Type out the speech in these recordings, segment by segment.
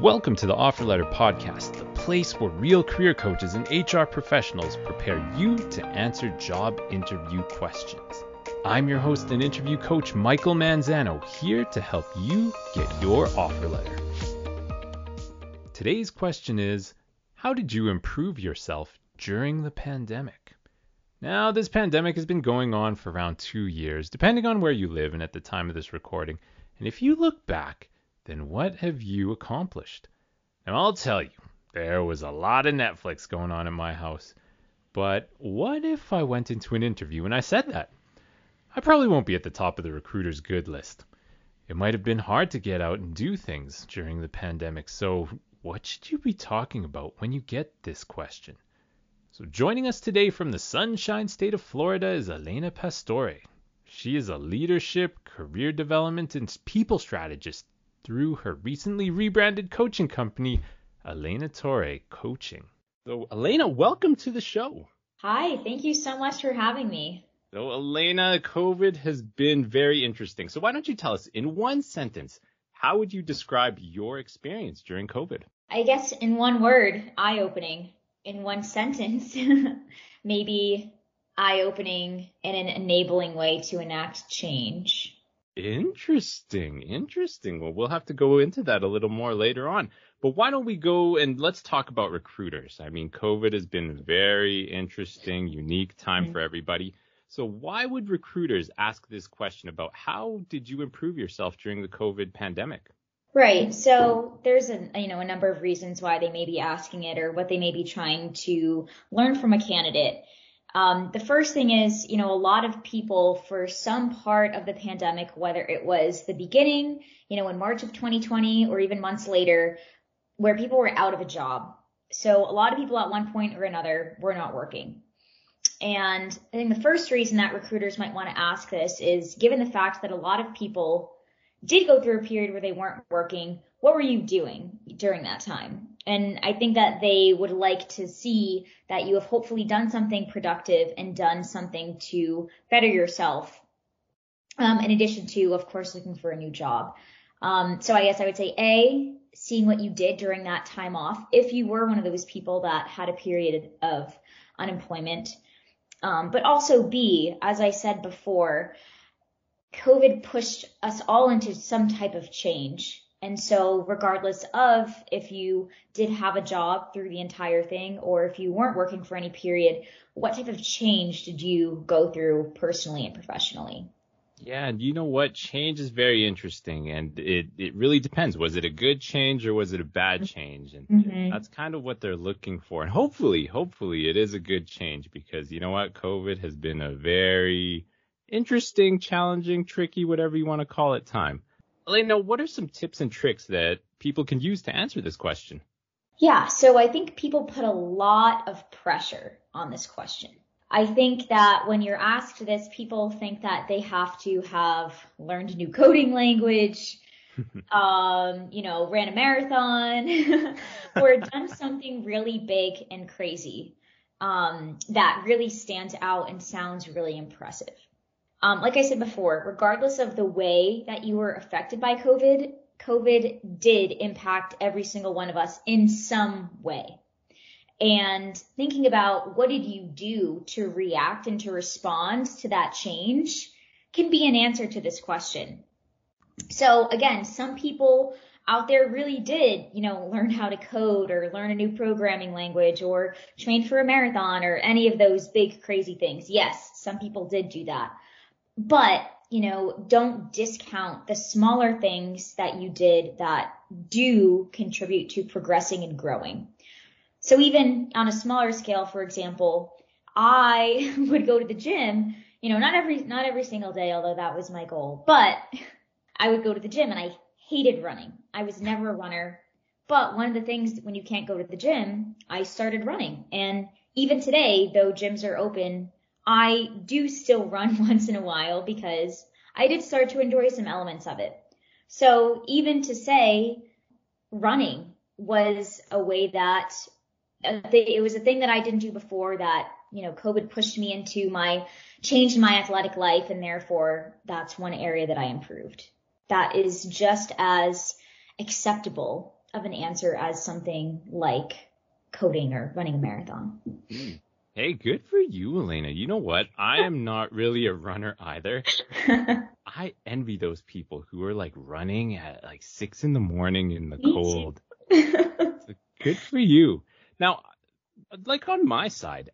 Welcome to the Offer Letter Podcast, the place where real career coaches and HR professionals prepare you to answer job interview questions. I'm your host and interview coach, Michael Manzano, here to help you get your offer letter. Today's question is How did you improve yourself during the pandemic? Now, this pandemic has been going on for around two years, depending on where you live and at the time of this recording. And if you look back, then what have you accomplished? Now, I'll tell you, there was a lot of Netflix going on in my house. But what if I went into an interview and I said that? I probably won't be at the top of the recruiter's good list. It might have been hard to get out and do things during the pandemic, so what should you be talking about when you get this question? So, joining us today from the sunshine state of Florida is Elena Pastore. She is a leadership, career development, and people strategist through her recently rebranded coaching company, Allenatore Coaching. So, Elena, welcome to the show. Hi, thank you so much for having me. So, Elena, COVID has been very interesting. So, why don't you tell us in one sentence, how would you describe your experience during COVID? I guess in one word, eye opening. In one sentence, maybe eye opening in an enabling way to enact change. Interesting, interesting. Well, we'll have to go into that a little more later on. But why don't we go and let's talk about recruiters? I mean, COVID has been a very interesting, unique time mm-hmm. for everybody. So why would recruiters ask this question about how did you improve yourself during the COVID pandemic? Right. So there's a you know a number of reasons why they may be asking it or what they may be trying to learn from a candidate. Um, the first thing is, you know, a lot of people for some part of the pandemic, whether it was the beginning, you know, in March of 2020 or even months later, where people were out of a job. So a lot of people at one point or another were not working. And I think the first reason that recruiters might want to ask this is given the fact that a lot of people did go through a period where they weren't working, what were you doing during that time? And I think that they would like to see that you have hopefully done something productive and done something to better yourself. Um, in addition to, of course, looking for a new job. Um, so I guess I would say A, seeing what you did during that time off, if you were one of those people that had a period of unemployment. Um, but also B, as I said before, COVID pushed us all into some type of change. And so regardless of if you did have a job through the entire thing or if you weren't working for any period, what type of change did you go through personally and professionally? Yeah, and you know what? Change is very interesting and it, it really depends. Was it a good change or was it a bad change? And mm-hmm. that's kind of what they're looking for. And hopefully, hopefully it is a good change because you know what? COVID has been a very interesting, challenging, tricky, whatever you want to call it time. Elena, what are some tips and tricks that people can use to answer this question? Yeah, so I think people put a lot of pressure on this question. I think that when you're asked this, people think that they have to have learned a new coding language, um, you know, ran a marathon, or done something really big and crazy um, that really stands out and sounds really impressive. Um, like I said before, regardless of the way that you were affected by COVID, COVID did impact every single one of us in some way. And thinking about what did you do to react and to respond to that change can be an answer to this question. So again, some people out there really did, you know, learn how to code or learn a new programming language or train for a marathon or any of those big crazy things. Yes, some people did do that. But, you know, don't discount the smaller things that you did that do contribute to progressing and growing. So even on a smaller scale, for example, I would go to the gym, you know, not every, not every single day, although that was my goal, but I would go to the gym and I hated running. I was never a runner. But one of the things when you can't go to the gym, I started running. And even today, though gyms are open I do still run once in a while because I did start to enjoy some elements of it. So even to say running was a way that it was a thing that I didn't do before that, you know, COVID pushed me into my changed my athletic life and therefore that's one area that I improved. That is just as acceptable of an answer as something like coding or running a marathon. Hmm. Hey, good for you, Elena. You know what? I am not really a runner either. I envy those people who are like running at like six in the morning in the cold. so good for you. Now, like on my side,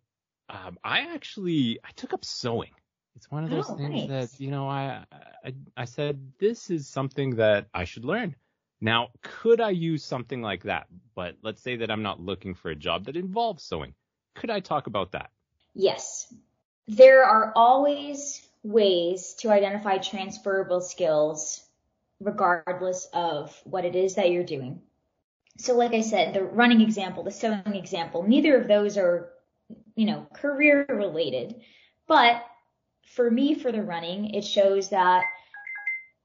um, I actually I took up sewing. It's one of those oh, things nice. that you know I, I I said this is something that I should learn. Now, could I use something like that? But let's say that I'm not looking for a job that involves sewing. Could I talk about that? Yes. There are always ways to identify transferable skills regardless of what it is that you're doing. So like I said, the running example, the sewing example, neither of those are, you know, career related. But for me, for the running, it shows that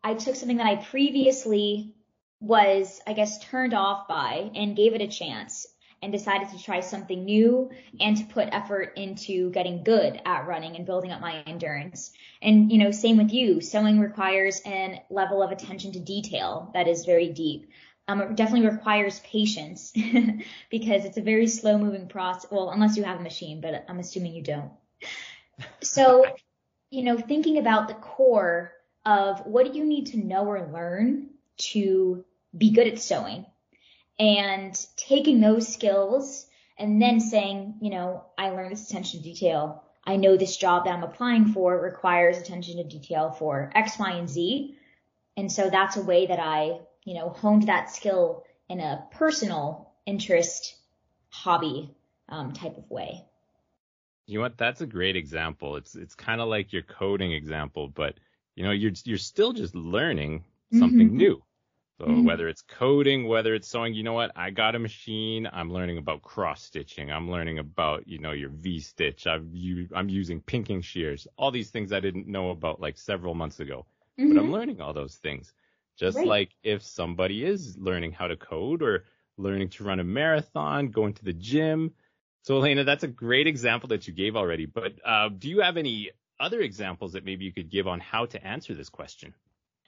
I took something that I previously was, I guess, turned off by and gave it a chance and decided to try something new and to put effort into getting good at running and building up my endurance. And, you know, same with you. Sewing requires a level of attention to detail that is very deep. Um, it definitely requires patience because it's a very slow moving process. Well, unless you have a machine, but I'm assuming you don't. So, you know, thinking about the core of what do you need to know or learn to be good at sewing and taking those skills and then saying, you know, I learned this attention to detail. I know this job that I'm applying for requires attention to detail for X, Y, and Z. And so that's a way that I, you know, honed that skill in a personal interest, hobby um, type of way. You know what? That's a great example. It's it's kind of like your coding example, but you know, you're you're still just learning something mm-hmm. new. So mm-hmm. whether it's coding, whether it's sewing, you know what? I got a machine. I'm learning about cross stitching. I'm learning about, you know, your V stitch. I've you, I'm using pinking shears. All these things I didn't know about like several months ago. Mm-hmm. But I'm mm-hmm. learning all those things. Just right. like if somebody is learning how to code or learning to run a marathon, going to the gym. So Elena, that's a great example that you gave already. But uh, do you have any other examples that maybe you could give on how to answer this question?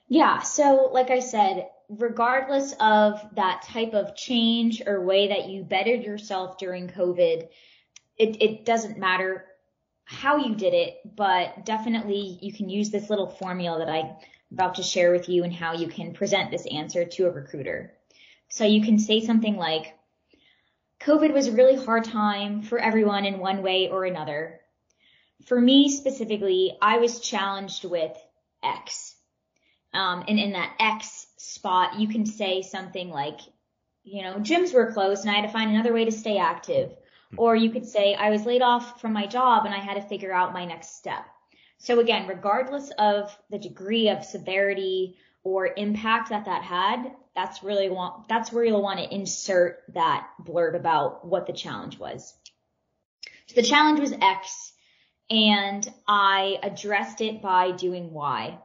Yeah. So, like I said, regardless of that type of change or way that you bettered yourself during COVID, it, it doesn't matter how you did it, but definitely you can use this little formula that I'm about to share with you and how you can present this answer to a recruiter. So you can say something like, COVID was a really hard time for everyone in one way or another. For me specifically, I was challenged with X. Um, and in that X spot, you can say something like, you know, gyms were closed and I had to find another way to stay active. Or you could say, I was laid off from my job and I had to figure out my next step. So again, regardless of the degree of severity or impact that that had, that's really want, that's where you'll want to insert that blurb about what the challenge was. So the challenge was X and I addressed it by doing Y.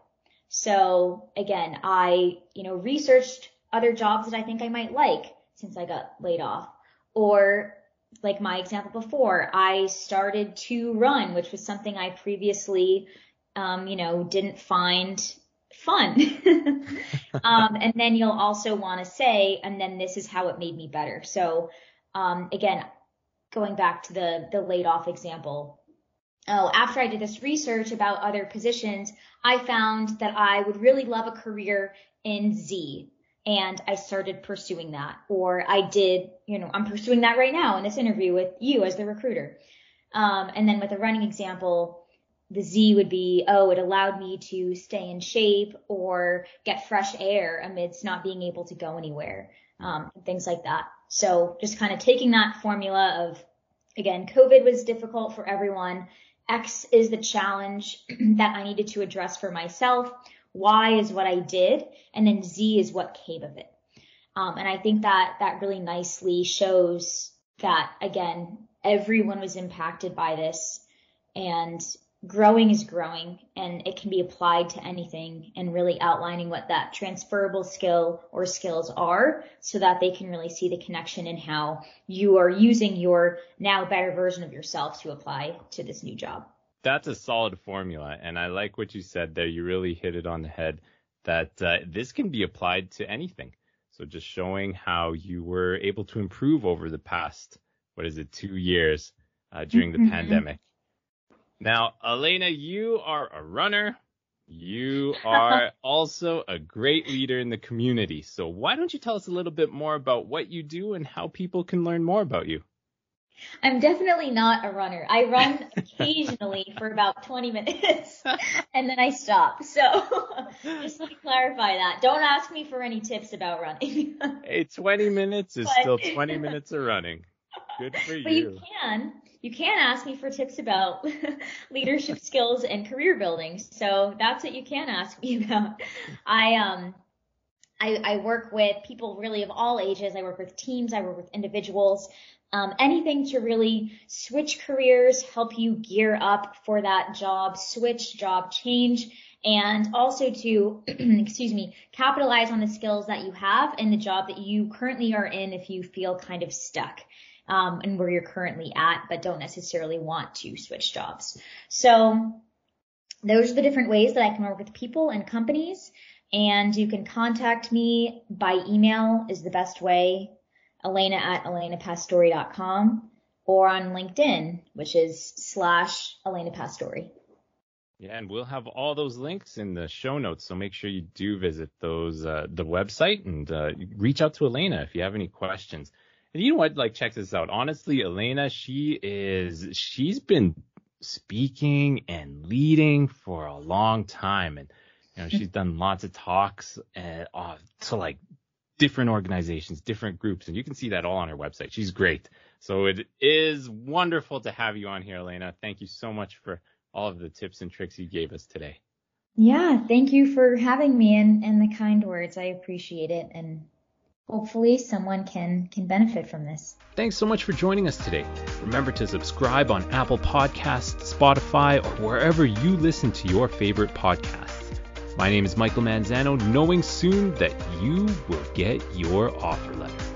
So again, I, you know, researched other jobs that I think I might like since I got laid off. Or like my example before, I started to run, which was something I previously, um, you know, didn't find fun. um, and then you'll also want to say, and then this is how it made me better. So, um, again, going back to the, the laid off example, oh, after I did this research about other positions, I found that I would really love a career in Z. And I started pursuing that. Or I did, you know, I'm pursuing that right now in this interview with you as the recruiter. Um, and then with a running example, the Z would be, oh, it allowed me to stay in shape or get fresh air amidst not being able to go anywhere, um, things like that. So just kind of taking that formula of, again, COVID was difficult for everyone. X is the challenge that I needed to address for myself. Y is what I did. And then Z is what came of it. Um, and I think that that really nicely shows that again, everyone was impacted by this and growing is growing and it can be applied to anything and really outlining what that transferable skill or skills are so that they can really see the connection and how you are using your now better version of yourself to apply to this new job. That's a solid formula. And I like what you said there. You really hit it on the head that uh, this can be applied to anything. So just showing how you were able to improve over the past, what is it, two years uh, during the mm-hmm. pandemic. Now, Elena, you are a runner. You are also a great leader in the community. So why don't you tell us a little bit more about what you do and how people can learn more about you? I'm definitely not a runner. I run occasionally for about 20 minutes and then I stop. So just to clarify that, don't ask me for any tips about running. hey, 20 minutes is but, still 20 minutes of running. Good for you. But you can, you can ask me for tips about leadership skills and career building. So that's what you can ask me about. I, um, I, I work with people really of all ages. I work with teams. I work with individuals. Um, anything to really switch careers, help you gear up for that job switch, job change, and also to, excuse me, capitalize on the skills that you have in the job that you currently are in if you feel kind of stuck. Um, and where you're currently at, but don't necessarily want to switch jobs. So those are the different ways that I can work with people and companies. And you can contact me by email is the best way. Elena at elenapastore.com or on LinkedIn, which is slash Elena Pastore. Yeah, and we'll have all those links in the show notes, so make sure you do visit those uh, the website and uh, reach out to Elena if you have any questions. And you know what? Like, check this out. Honestly, Elena, she is she's been speaking and leading for a long time, and you know she's done lots of talks and, uh, to like different organizations, different groups, and you can see that all on her website. She's great. So it is wonderful to have you on here, Elena. Thank you so much for all of the tips and tricks you gave us today. Yeah, thank you for having me and, and the kind words. I appreciate it and hopefully someone can can benefit from this. Thanks so much for joining us today. Remember to subscribe on Apple Podcasts, Spotify, or wherever you listen to your favorite podcasts. My name is Michael Manzano, knowing soon that you will get your offer letter.